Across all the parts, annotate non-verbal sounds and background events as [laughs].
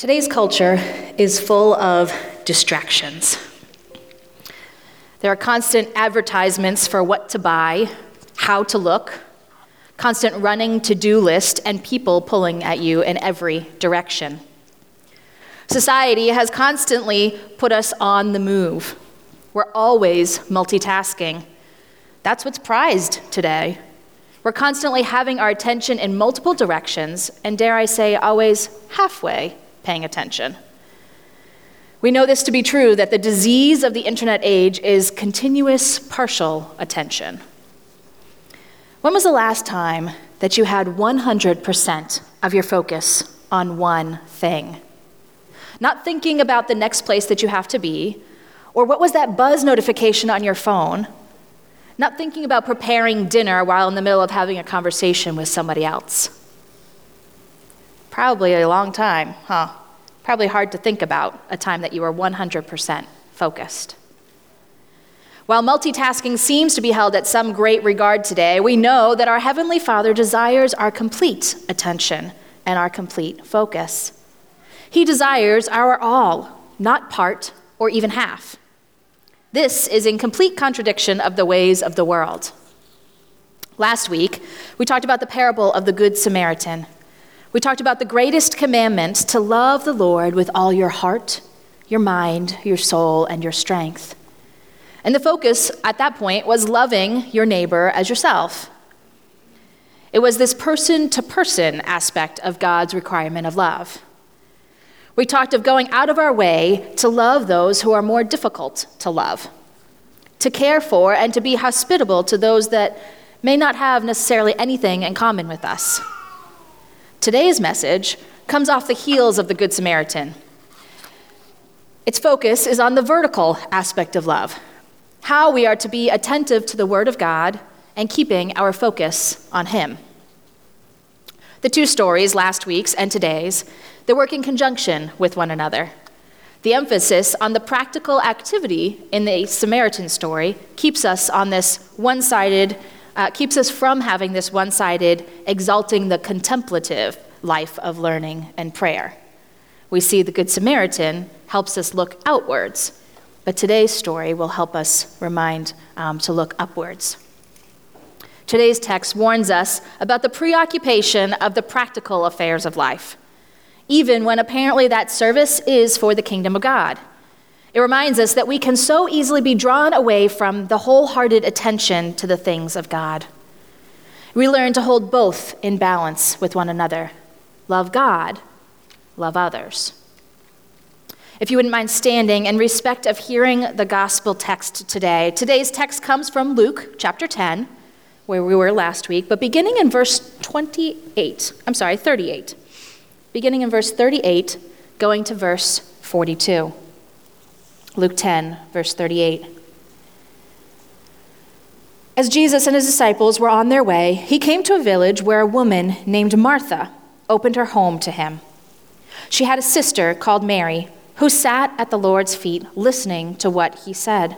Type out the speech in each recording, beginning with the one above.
Today's culture is full of distractions. There are constant advertisements for what to buy, how to look, constant running to do list, and people pulling at you in every direction. Society has constantly put us on the move. We're always multitasking. That's what's prized today. We're constantly having our attention in multiple directions, and dare I say, always halfway paying attention. We know this to be true that the disease of the internet age is continuous partial attention. When was the last time that you had 100% of your focus on one thing? Not thinking about the next place that you have to be, or what was that buzz notification on your phone? Not thinking about preparing dinner while in the middle of having a conversation with somebody else. Probably a long time, huh? Probably hard to think about a time that you were 100% focused. While multitasking seems to be held at some great regard today, we know that our Heavenly Father desires our complete attention and our complete focus. He desires our all, not part or even half. This is in complete contradiction of the ways of the world. Last week, we talked about the parable of the Good Samaritan. We talked about the greatest commandment to love the Lord with all your heart, your mind, your soul, and your strength. And the focus at that point was loving your neighbor as yourself. It was this person to person aspect of God's requirement of love. We talked of going out of our way to love those who are more difficult to love, to care for and to be hospitable to those that may not have necessarily anything in common with us. Today's message comes off the heels of the Good Samaritan. Its focus is on the vertical aspect of love, how we are to be attentive to the Word of God and keeping our focus on Him. The two stories, last week's and today's, they work in conjunction with one another. The emphasis on the practical activity in the Samaritan story keeps us on this one sided, uh, keeps us from having this one sided, exalting the contemplative life of learning and prayer. We see the Good Samaritan helps us look outwards, but today's story will help us remind um, to look upwards. Today's text warns us about the preoccupation of the practical affairs of life, even when apparently that service is for the kingdom of God. It reminds us that we can so easily be drawn away from the wholehearted attention to the things of God. We learn to hold both in balance with one another love God, love others. If you wouldn't mind standing in respect of hearing the gospel text today, today's text comes from Luke chapter 10 where we were last week, but beginning in verse 28, I'm sorry, 38. Beginning in verse 38, going to verse 42. Luke 10, verse 38. As Jesus and his disciples were on their way, he came to a village where a woman named Martha opened her home to him. She had a sister called Mary who sat at the Lord's feet listening to what he said.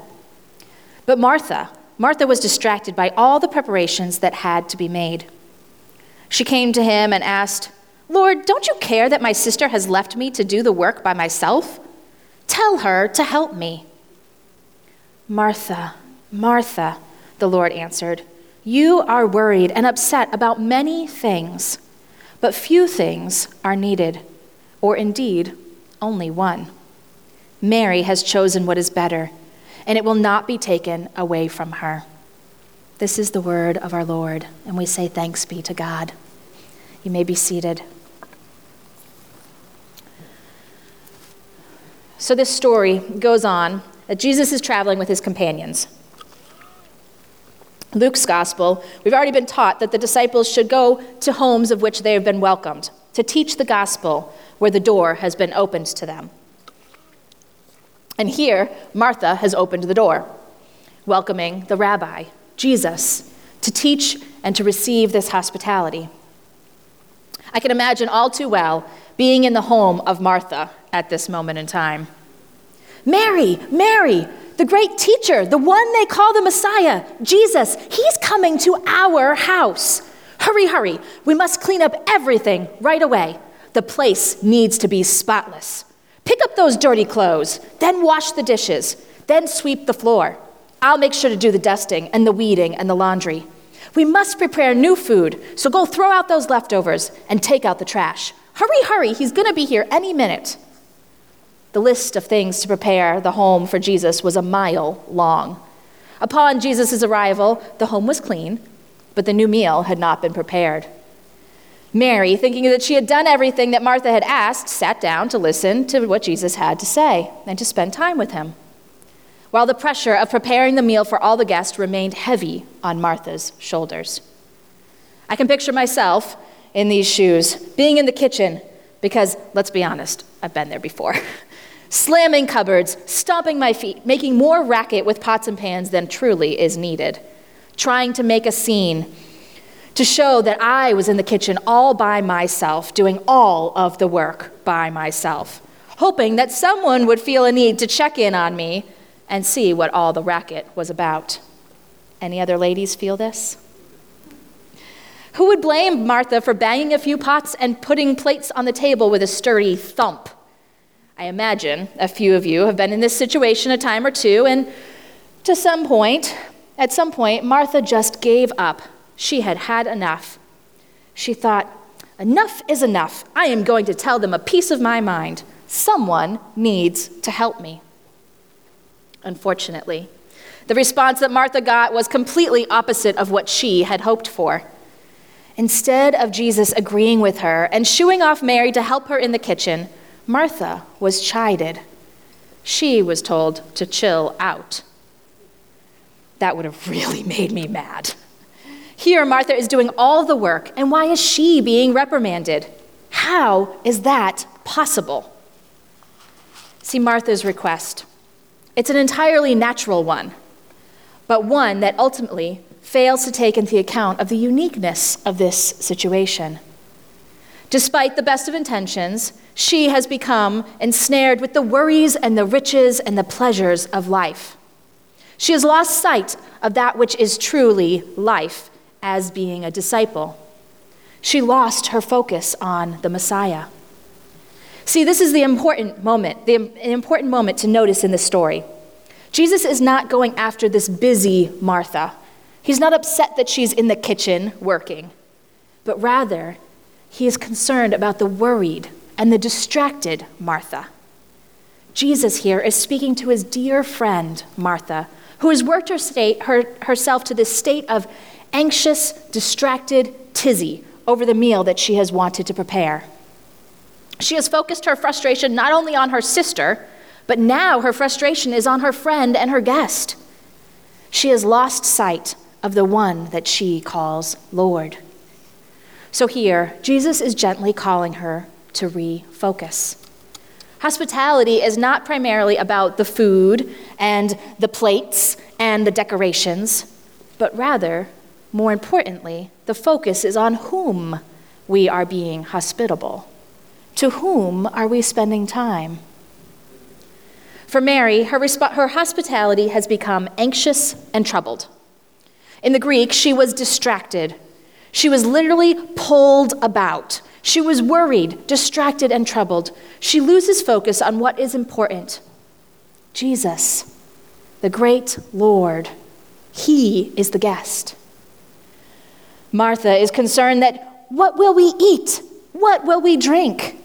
But Martha, Martha was distracted by all the preparations that had to be made. She came to him and asked, Lord, don't you care that my sister has left me to do the work by myself? Tell her to help me. Martha, Martha, the Lord answered, you are worried and upset about many things, but few things are needed, or indeed, only one. Mary has chosen what is better and it will not be taken away from her. This is the word of our Lord, and we say thanks be to God. You may be seated. So, this story goes on that Jesus is traveling with his companions. Luke's gospel, we've already been taught that the disciples should go to homes of which they have been welcomed, to teach the gospel where the door has been opened to them. And here, Martha has opened the door, welcoming the rabbi, Jesus, to teach and to receive this hospitality. I can imagine all too well being in the home of Martha at this moment in time. Mary, Mary, the great teacher, the one they call the Messiah, Jesus, he's coming to our house. Hurry, hurry, we must clean up everything right away. The place needs to be spotless. Pick up those dirty clothes, then wash the dishes, then sweep the floor. I'll make sure to do the dusting and the weeding and the laundry. We must prepare new food, so go throw out those leftovers and take out the trash. Hurry, hurry, he's to be here any minute. The list of things to prepare the home for Jesus was a mile long. Upon Jesus' arrival, the home was clean, but the new meal had not been prepared. Mary, thinking that she had done everything that Martha had asked, sat down to listen to what Jesus had to say and to spend time with him while the pressure of preparing the meal for all the guests remained heavy on Martha's shoulders. I can picture myself in these shoes, being in the kitchen, because let's be honest, I've been there before. [laughs] Slamming cupboards, stomping my feet, making more racket with pots and pans than truly is needed, trying to make a scene to show that I was in the kitchen all by myself, doing all of the work by myself, hoping that someone would feel a need to check in on me and see what all the racket was about. Any other ladies feel this? Who would blame Martha for banging a few pots and putting plates on the table with a sturdy thump? I imagine a few of you have been in this situation a time or two, and to some point, at some point, Martha just gave up. She had had enough. She thought, Enough is enough. I am going to tell them a piece of my mind. Someone needs to help me unfortunately. The response that Martha got was completely opposite of what she had hoped for. Instead of Jesus agreeing with her and shooing off Mary to help her in the kitchen, Martha was chided. She was told to chill out. That would have really [laughs] made me mad. Here, Martha is doing all the work, and why is she being reprimanded? How is that possible? See Martha's request. It's an entirely natural one, but one that ultimately fails to take into account of the uniqueness of this situation. Despite the best of intentions, she has become ensnared with the worries and the riches and the pleasures of life. She has lost sight of that which is truly life as being a disciple. She lost her focus on the Messiah. See, this is the important moment, the an important moment to notice in the story. Jesus is not going after this busy Martha. He's not upset that she's in the kitchen working, but rather, he is concerned about the worried and the distracted Martha. Jesus here is speaking to his dear friend, Martha, who has worked her state, her, herself to this state of anxious, distracted tizzy over the meal that she has wanted to prepare. She has focused her frustration not only on her sister, but now her frustration is on her friend and her guest. She has lost sight of the one that she calls Lord. So here, Jesus is gently calling her to refocus. Hospitality is not primarily about the food and the plates and the decorations, but rather, more importantly, the focus is on whom we are being hospitable. To whom are we spending time? For Mary, her, resp- her hospitality has become anxious and troubled. In the Greek, she was distracted. She was literally pulled about. She was worried, distracted, and troubled. She loses focus on what is important Jesus, the great Lord. He is the guest. Martha is concerned that what will we eat? What will we drink?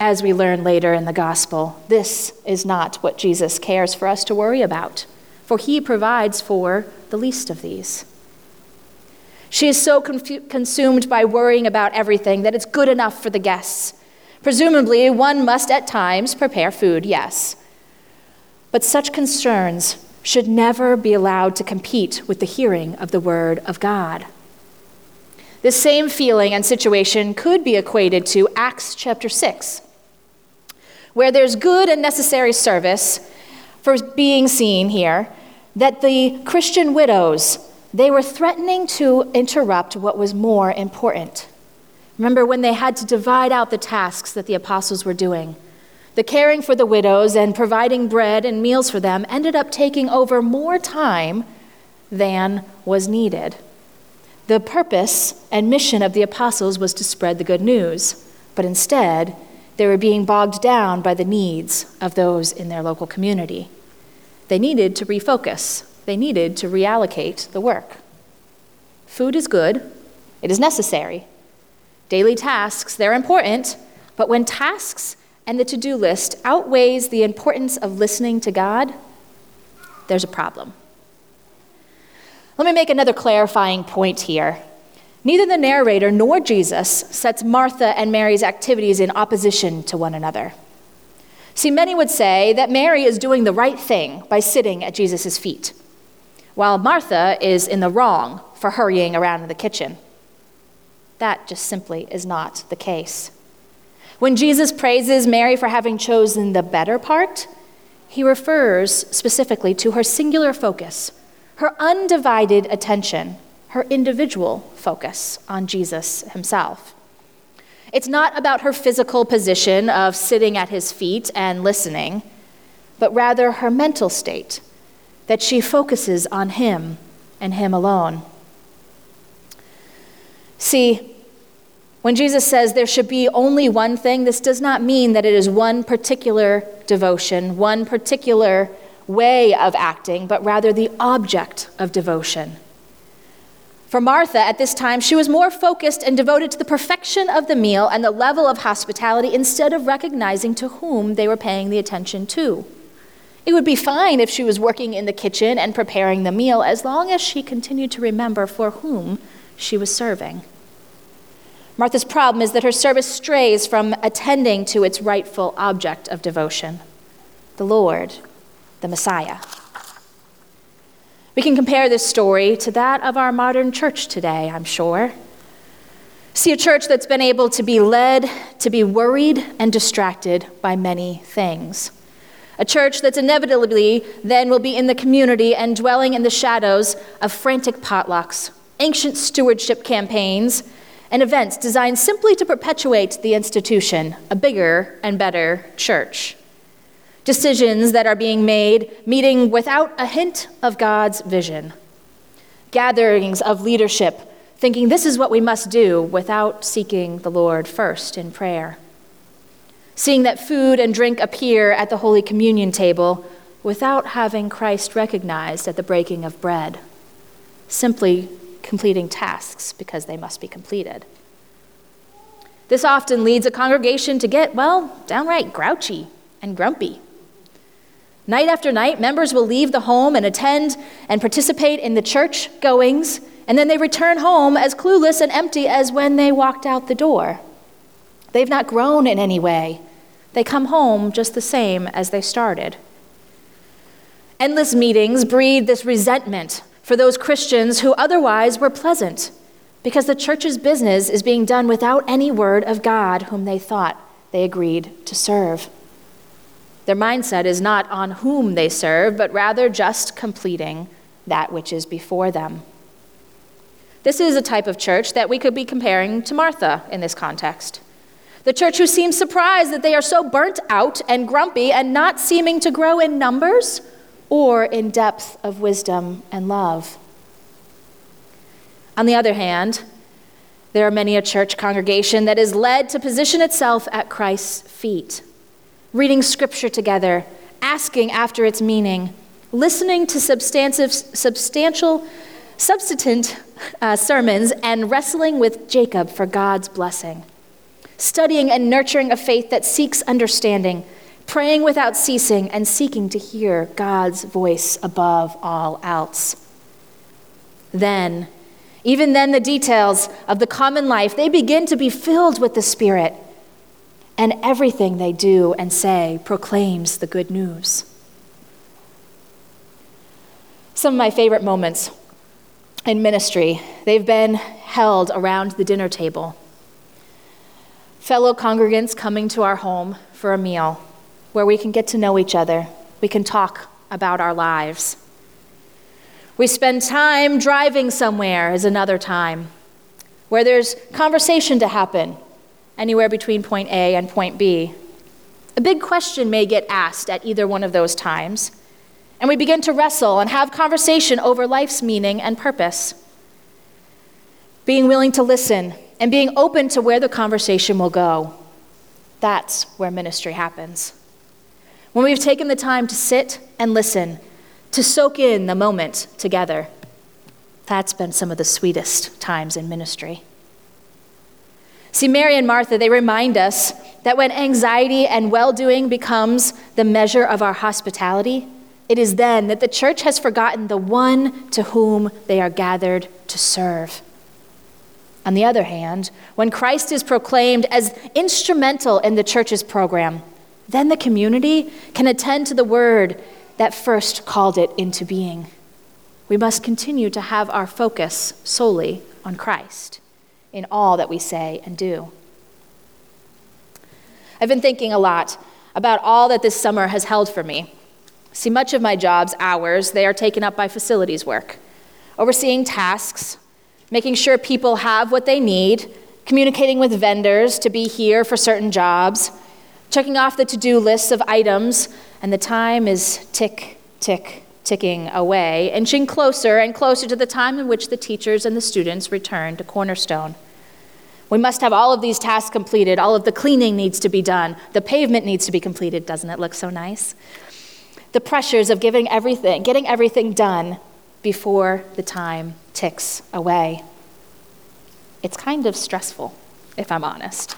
As we learn later in the gospel, this is not what Jesus cares for us to worry about, for he provides for the least of these. She is so confu- consumed by worrying about everything that it's good enough for the guests. Presumably, one must at times prepare food, yes. But such concerns should never be allowed to compete with the hearing of the Word of God. This same feeling and situation could be equated to Acts chapter 6 where there's good and necessary service for being seen here, that the Christian widows, they were threatening to interrupt what was more important. Remember when they had to divide out the tasks that the apostles were doing? The caring for the widows and providing bread and meals for them ended up taking over more time than was needed. The purpose and mission of the apostles was to spread the good news, but instead, they were being bogged down by the needs of those in their local community. They needed to refocus, they needed to reallocate the work. Food is good, it is necessary. Daily tasks, they're important, but when tasks and the to do list outweighs the importance of listening to God, there's a problem. Let me make another clarifying point here. Neither the narrator nor Jesus sets Martha and Mary's activities in opposition to one another. See, many would say that Mary is doing the right thing by sitting at Jesus' feet, while Martha is in the wrong for hurrying around in the kitchen. That just simply is not the case. When Jesus praises Mary for having chosen the better part, he refers specifically to her singular focus, her undivided attention her individual focus on Jesus himself. It's not about her physical position of sitting at his feet and listening, but rather her mental state, that she focuses on him and him alone. See, when Jesus says there should be only one thing, this does not mean that it is one particular devotion, one particular way of acting, but rather the object of devotion. For Martha, at this time, she was more focused and devoted to the perfection of the meal and the level of hospitality instead of recognizing to whom they were paying the attention to. It would be fine if she was working in the kitchen and preparing the meal as long as she continued to remember for whom she was serving. Martha's problem is that her service strays from attending to its rightful object of devotion the Lord, the Messiah. We can compare this story to that of our modern church today, I'm sure. See a church that's been able to be led, to be worried, and distracted by many things. A church that's inevitably then will be in the community and dwelling in the shadows of frantic potlucks, ancient stewardship campaigns, and events designed simply to perpetuate the institution, a bigger and better church. Decisions that are being made, meeting without a hint of God's vision, gatherings of leadership, thinking this is what we must do without seeking the Lord first in prayer, seeing that food and drink appear at the Holy Communion table without having Christ recognized at the breaking of bread, simply completing tasks because they must be completed. This often leads a congregation to get, well, downright grouchy and grumpy. Night after night, members will leave the home and attend and participate in the church goings, and then they return home as clueless and empty as when they walked out the door. They've not grown in any way. They come home just the same as they started. Endless meetings breed this resentment for those Christians who otherwise were pleasant, because the church's business is being done without any word of God whom they thought they agreed to serve. Their mindset is not on whom they serve, but rather just completing that which is before them. This is a type of church that we could be comparing to Martha in this context. The church who seems surprised that they are so burnt out and grumpy and not seeming to grow in numbers or in depth of wisdom and love. On the other hand, there are many a church congregation that is led to position itself at Christ's feet reading scripture together, asking after its meaning, listening to substantive, substantial, substantive uh, sermons, and wrestling with Jacob for God's blessing. Studying and nurturing a faith that seeks understanding, praying without ceasing, and seeking to hear God's voice above all else. Then, even then, the details of the common life, they begin to be filled with the Spirit and everything they do and say proclaims the good news. Some of my favorite moments in ministry, they've been held around the dinner table. Fellow congregants coming to our home for a meal where we can get to know each other, we can talk about our lives. We spend time driving somewhere, is another time, where there's conversation to happen anywhere between point A and point B. A big question may get asked at either one of those times, and we begin to wrestle and have conversation over life's meaning and purpose. Being willing to listen and being open to where the conversation will go, That's where ministry happens. When we've taken the time to sit and listen, to soak in the moment together, that's been some of the sweetest times in ministry. See, Mary and Martha, they remind us that when anxiety and well doing becomes the measure of our hospitality, it is then that the church has forgotten the one to whom they are gathered to serve. On the other hand, when Christ is proclaimed as instrumental in the church's program, then the community can attend to the word that first called it into being. We must continue to have our focus solely on Christ in all that we say and do. I've been thinking a lot about all that this summer has held for me. See, much of my job's hours, they are taken up by facilities work, overseeing tasks, making sure people have what they need, communicating with vendors to be here for certain jobs, checking off the to do lists of items, and the time is tick, tick, ticking away, inching closer and closer to the time in which the teachers and the students return to Cornerstone. We must have all of these tasks completed. All of the cleaning needs to be done. The pavement needs to be completed. Doesn't it look so nice? The pressures of giving everything, getting everything done before the time ticks away. It's kind of stressful, if I'm honest.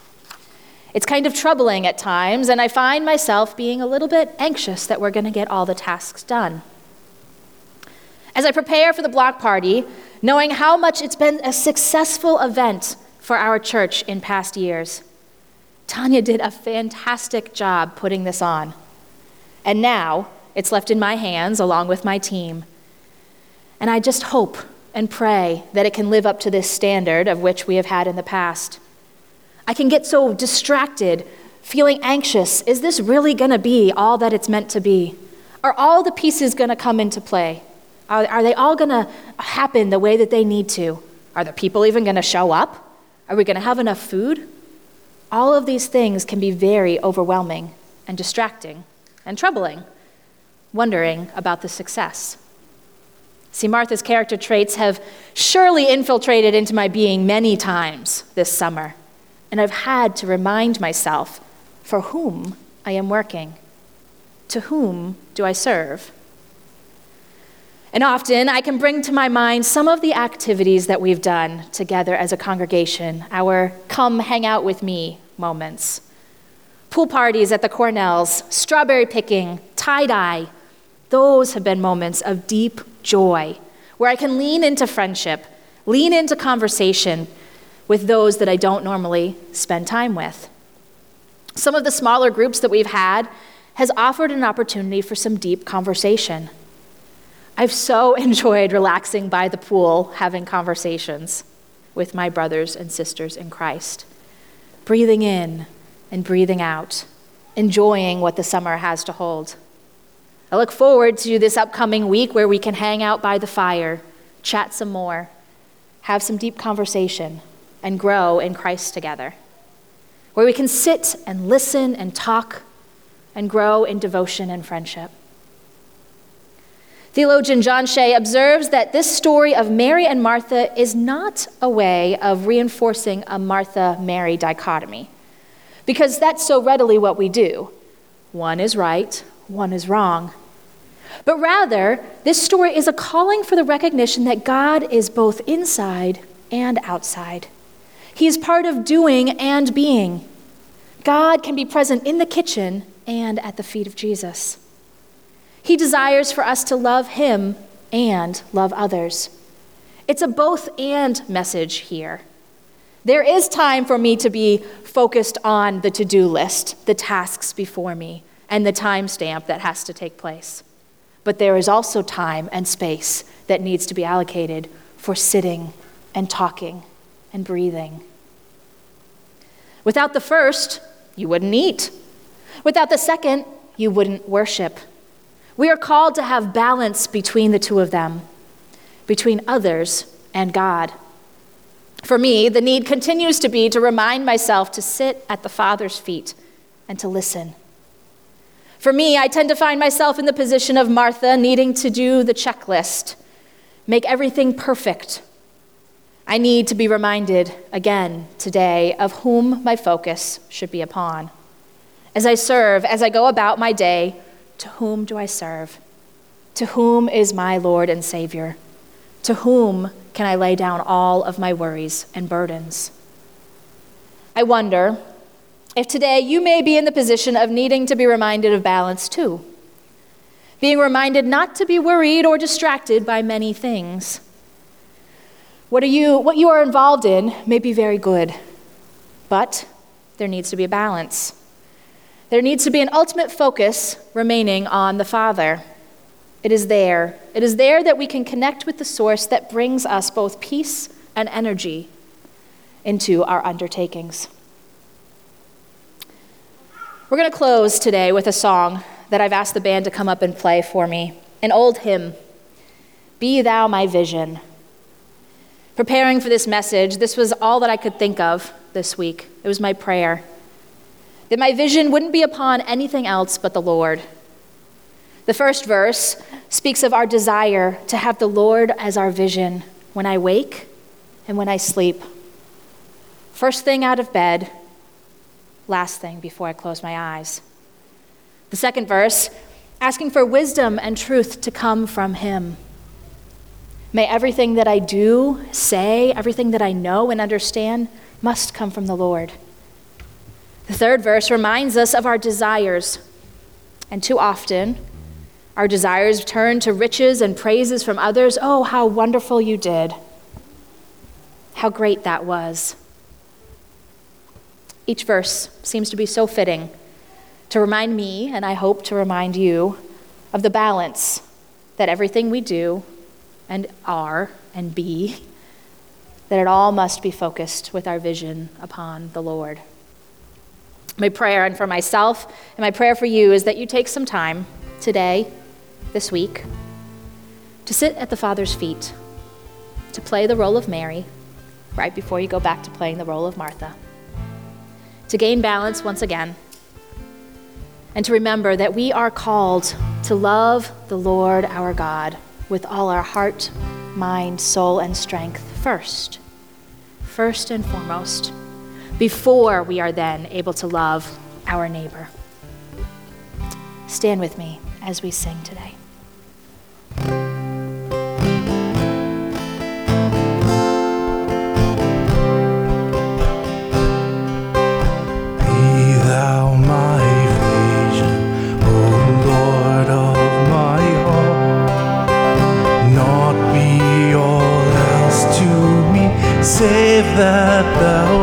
It's kind of troubling at times, and I find myself being a little bit anxious that we're going to get all the tasks done. As I prepare for the block party, knowing how much it's been a successful event for our church in past years. Tanya did a fantastic job putting this on. And now it's left in my hands along with my team. And I just hope and pray that it can live up to this standard of which we have had in the past. I can get so distracted, feeling anxious. Is this really going to be all that it's meant to be? Are all the pieces going to come into play? Are, are they all going to happen the way that they need to? Are the people even going to show up? Are we going to have enough food? All of these things can be very overwhelming and distracting and troubling, wondering about the success. See, Martha's character traits have surely infiltrated into my being many times this summer, and I've had to remind myself for whom I am working. To whom do I serve? And often I can bring to my mind some of the activities that we've done together as a congregation, our come hang out with me moments. Pool parties at the Cornells, strawberry picking, tie dye. Those have been moments of deep joy where I can lean into friendship, lean into conversation with those that I don't normally spend time with. Some of the smaller groups that we've had has offered an opportunity for some deep conversation. I've so [laughs] enjoyed relaxing by the pool, having conversations with my brothers and sisters in Christ, breathing in and breathing out, enjoying what the summer has to hold. I look forward to this upcoming week where we can hang out by the fire, chat some more, have some deep conversation, and grow in Christ together. Where we can sit and listen and talk and grow in devotion and friendship. Theologian John Shea observes that this story of Mary and Martha is not a way of reinforcing a Martha Mary dichotomy, because that's so readily what we do. One is right, one is wrong. But rather, this story is a calling for the recognition that God is both inside and outside. He is part of doing and being. God can be present in the kitchen and at the feet of Jesus. He desires for us to love Him and love others. It's a both and message here. There is time for me to be focused on the to do list, the tasks before me, and the time stamp that has to take place. But there is also time and space that needs to be allocated for sitting and talking and breathing. Without the first, you wouldn't eat. Without the second, you wouldn't worship. We are called to have balance between the two of them, between others and God. For me, the need continues to be to remind myself to sit at the Father's feet and to listen. For me, I tend to find myself in the position of Martha, needing to do the checklist, make everything perfect. I need to be reminded again today of whom my focus should be upon As I serve, as I go about my day, to whom do I serve? To whom is my Lord and Savior? To whom can I lay down all of my worries and burdens? I wonder if today you may be in the position of needing to be reminded of balance too, being reminded not to be worried or distracted by many things. What, are you, what you are involved in may be very good, but there needs to be a balance. There needs to be an ultimate focus remaining on the Father. It is there. It is there that we can connect with the source that brings us both peace and energy into our undertakings. We're going to close today with a song that I've asked the band to come up and play for me an old hymn Be Thou My Vision. Preparing for this message, this was all that I could think of this week. It was my prayer that my vision wouldn't be upon anything else but the Lord. The first verse speaks of our desire to have the Lord as our vision when I wake and when I sleep. First thing out of bed, last thing before I close my eyes. The second verse, asking for wisdom and truth to come from Him. May everything that I do, say, everything that I know and understand must come from the Lord. The third verse reminds us of our desires. And too often, our desires turn to riches and praises from others. Oh, how wonderful you did! How great that was. Each verse seems to be so fitting to remind me, and I hope to remind you, of the balance that everything we do and are and be, that it all must be focused with our vision upon the Lord. My prayer, and for myself, and my prayer for you, is that you take some time today this week to sit at the Father's feet, to play the role of Mary right before you go back to playing the role of Martha, to gain balance once again, and to remember that we are called to love the Lord our God with all our heart, mind, soul, and strength first, first and foremost, before we are then able to love our neighbor. Stand with me as we sing today. That thou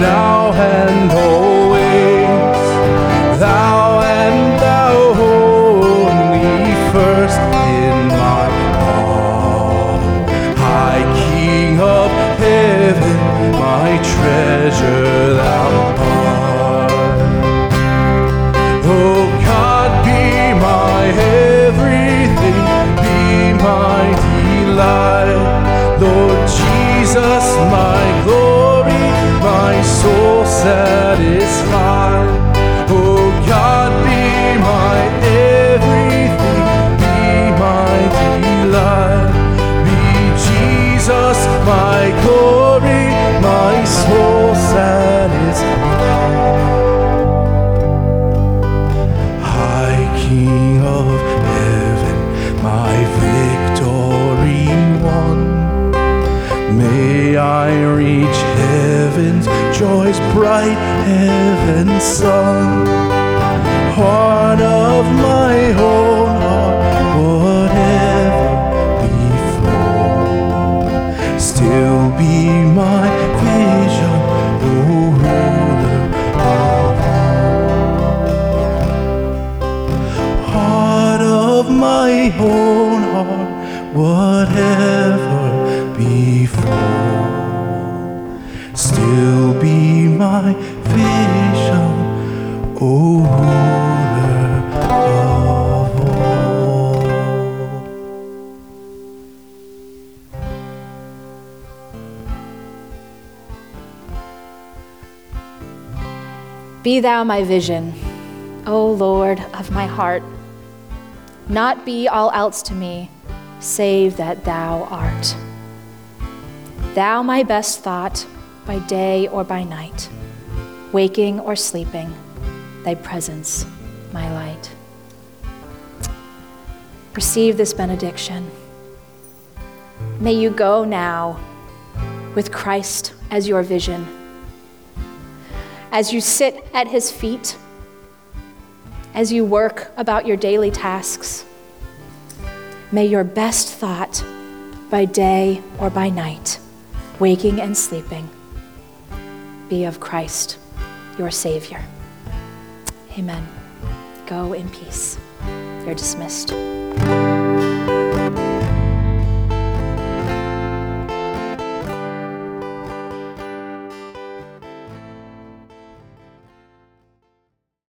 now and Jesus. so Be thou my vision, O Lord of my heart. Not be all else to me, save that thou art. Thou my best thought, by day or by night, waking or sleeping, thy presence my light. Receive this benediction. May you go now with Christ as your vision. As you sit at his feet, as you work about your daily tasks, may your best thought by day or by night, waking and sleeping, be of Christ, your Savior. Amen. Go in peace. You're dismissed.